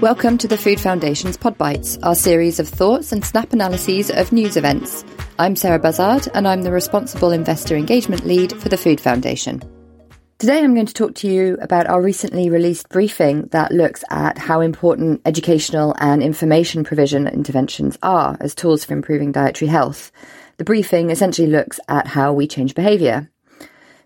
Welcome to the Food Foundation's Pod Bites, our series of thoughts and snap analyses of news events. I'm Sarah Buszard, and I'm the responsible investor engagement lead for the Food Foundation. Today, I'm going to talk to you about our recently released briefing that looks at how important educational and information provision interventions are as tools for improving dietary health. The briefing essentially looks at how we change behaviour.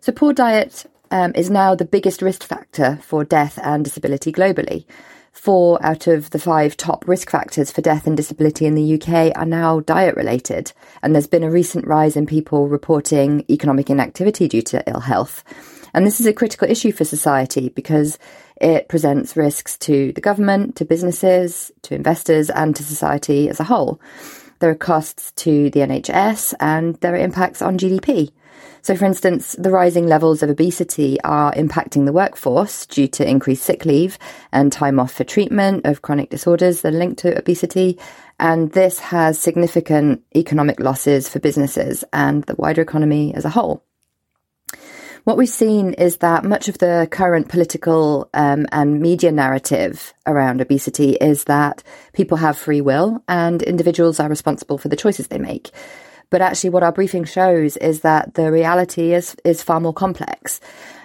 So, poor diet um, is now the biggest risk factor for death and disability globally. Four out of the five top risk factors for death and disability in the UK are now diet related. And there's been a recent rise in people reporting economic inactivity due to ill health. And this is a critical issue for society because it presents risks to the government, to businesses, to investors, and to society as a whole. There are costs to the NHS and there are impacts on GDP. So, for instance, the rising levels of obesity are impacting the workforce due to increased sick leave and time off for treatment of chronic disorders that are linked to obesity. And this has significant economic losses for businesses and the wider economy as a whole. What we've seen is that much of the current political um, and media narrative around obesity is that people have free will and individuals are responsible for the choices they make. But actually, what our briefing shows is that the reality is, is far more complex.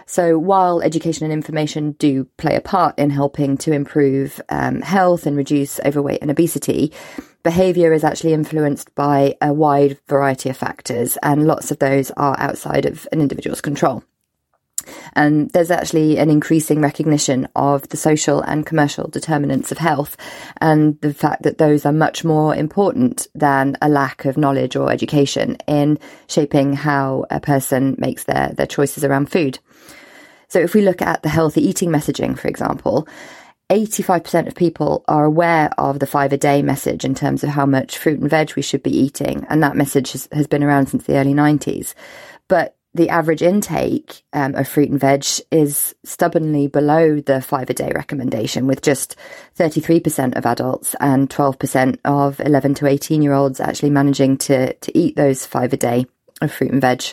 So while education and information do play a part in helping to improve um, health and reduce overweight and obesity, behavior is actually influenced by a wide variety of factors, and lots of those are outside of an individual's control. And there's actually an increasing recognition of the social and commercial determinants of health and the fact that those are much more important than a lack of knowledge or education in shaping how a person makes their, their choices around food. So if we look at the healthy eating messaging, for example, 85% of people are aware of the five a day message in terms of how much fruit and veg we should be eating. And that message has, has been around since the early 90s. But the average intake um, of fruit and veg is stubbornly below the five a day recommendation, with just 33% of adults and 12% of 11 to 18 year olds actually managing to, to eat those five a day of fruit and veg.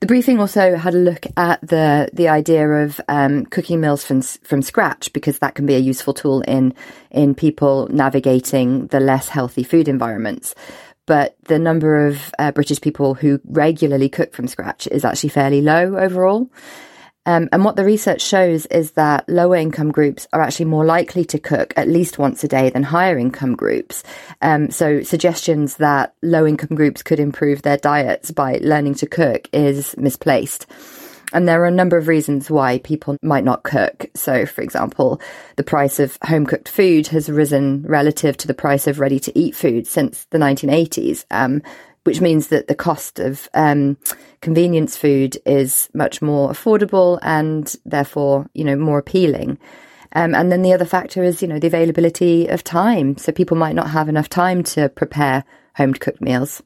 The briefing also had a look at the the idea of um, cooking meals from from scratch because that can be a useful tool in in people navigating the less healthy food environments but the number of uh, British people who regularly cook from scratch is actually fairly low overall. Um, and what the research shows is that lower income groups are actually more likely to cook at least once a day than higher income groups. Um, so suggestions that low income groups could improve their diets by learning to cook is misplaced. And there are a number of reasons why people might not cook. So, for example, the price of home cooked food has risen relative to the price of ready to eat food since the 1980s, um, which means that the cost of um, convenience food is much more affordable and therefore, you know, more appealing. Um, and then the other factor is, you know, the availability of time. So people might not have enough time to prepare home cooked meals.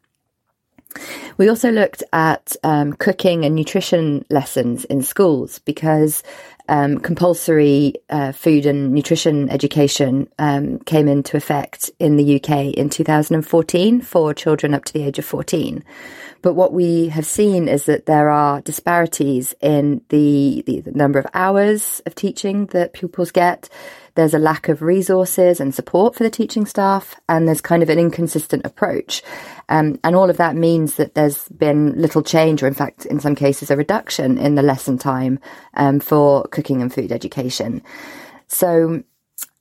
We also looked at um, cooking and nutrition lessons in schools because um, compulsory uh, food and nutrition education um, came into effect in the UK in 2014 for children up to the age of 14. But what we have seen is that there are disparities in the, the, number of hours of teaching that pupils get. There's a lack of resources and support for the teaching staff, and there's kind of an inconsistent approach. Um, and all of that means that there's been little change, or in fact, in some cases, a reduction in the lesson time um, for cooking and food education. So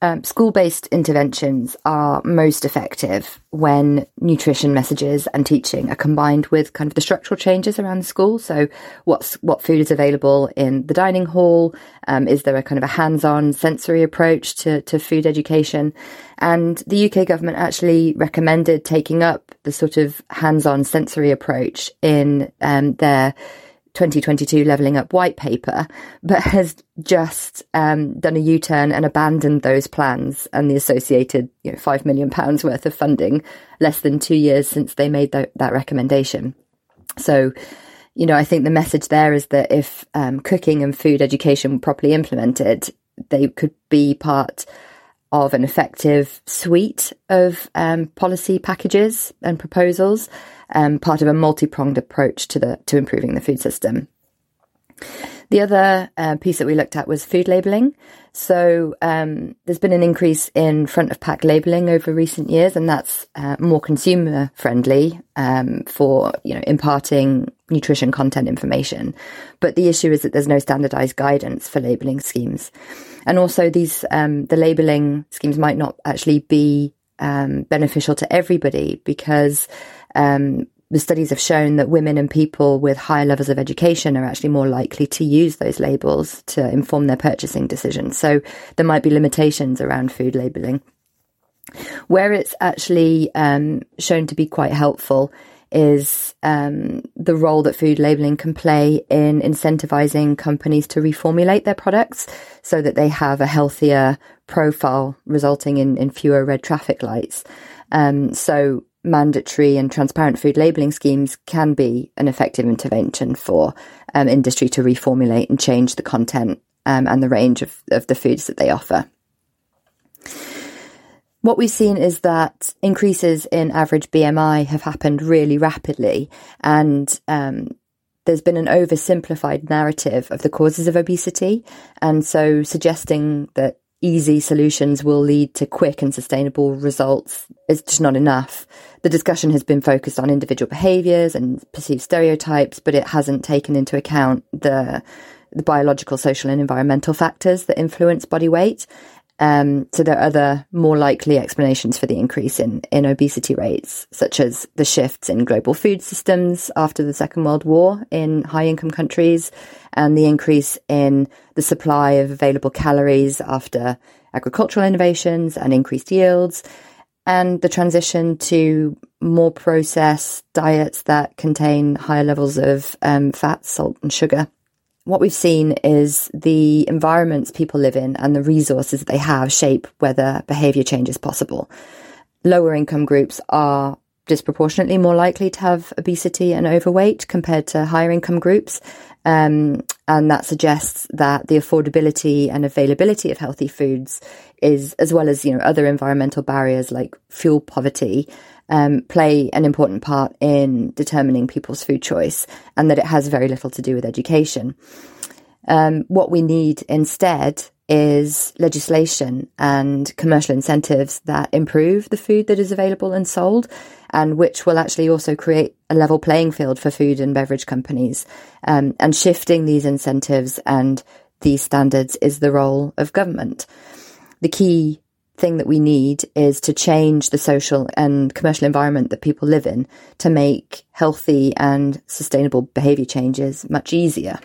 um, school based interventions are most effective when nutrition messages and teaching are combined with kind of the structural changes around the school. So, what's what food is available in the dining hall? Um, is there a kind of a hands on sensory approach to, to food education? And the UK government actually recommended taking up the sort of hands on sensory approach in um, their 2022 Levelling Up white paper, but has just um, done a U turn and abandoned those plans and the associated you know, £5 million worth of funding less than two years since they made th- that recommendation. So, you know, I think the message there is that if um, cooking and food education were properly implemented, they could be part of an effective suite of um, policy packages and proposals um, part of a multi-pronged approach to the to improving the food system. The other uh, piece that we looked at was food labeling. So um, there's been an increase in front of pack labeling over recent years, and that's uh, more consumer friendly um, for you know imparting nutrition content information. But the issue is that there's no standardized guidance for labeling schemes, and also these um, the labeling schemes might not actually be um, beneficial to everybody because um, the studies have shown that women and people with higher levels of education are actually more likely to use those labels to inform their purchasing decisions. So there might be limitations around food labeling. Where it's actually um, shown to be quite helpful is um, the role that food labeling can play in incentivizing companies to reformulate their products so that they have a healthier profile, resulting in, in fewer red traffic lights. Um, so mandatory and transparent food labelling schemes can be an effective intervention for um, industry to reformulate and change the content um, and the range of, of the foods that they offer. What we've seen is that increases in average BMI have happened really rapidly, and um, there's been an oversimplified narrative of the causes of obesity. And so, suggesting that easy solutions will lead to quick and sustainable results is just not enough. The discussion has been focused on individual behaviors and perceived stereotypes, but it hasn't taken into account the, the biological, social, and environmental factors that influence body weight. Um, so there are other more likely explanations for the increase in, in obesity rates, such as the shifts in global food systems after the Second World War in high income countries and the increase in the supply of available calories after agricultural innovations and increased yields and the transition to more processed diets that contain higher levels of um, fat, salt, and sugar what we've seen is the environments people live in and the resources that they have shape whether behavior change is possible. Lower income groups are disproportionately more likely to have obesity and overweight compared to higher income groups. Um, and that suggests that the affordability and availability of healthy foods is, as well as, you know, other environmental barriers like fuel poverty, um, play an important part in determining people's food choice and that it has very little to do with education. Um, what we need instead is legislation and commercial incentives that improve the food that is available and sold, and which will actually also create a level playing field for food and beverage companies. Um, and shifting these incentives and these standards is the role of government. The key thing that we need is to change the social and commercial environment that people live in to make healthy and sustainable behaviour changes much easier.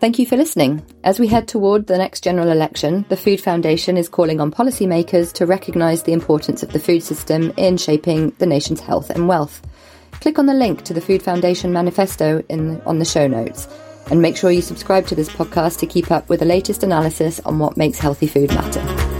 Thank you for listening. As we head toward the next general election, the Food Foundation is calling on policymakers to recognise the importance of the food system in shaping the nation's health and wealth. Click on the link to the Food Foundation manifesto in, on the show notes and make sure you subscribe to this podcast to keep up with the latest analysis on what makes healthy food matter.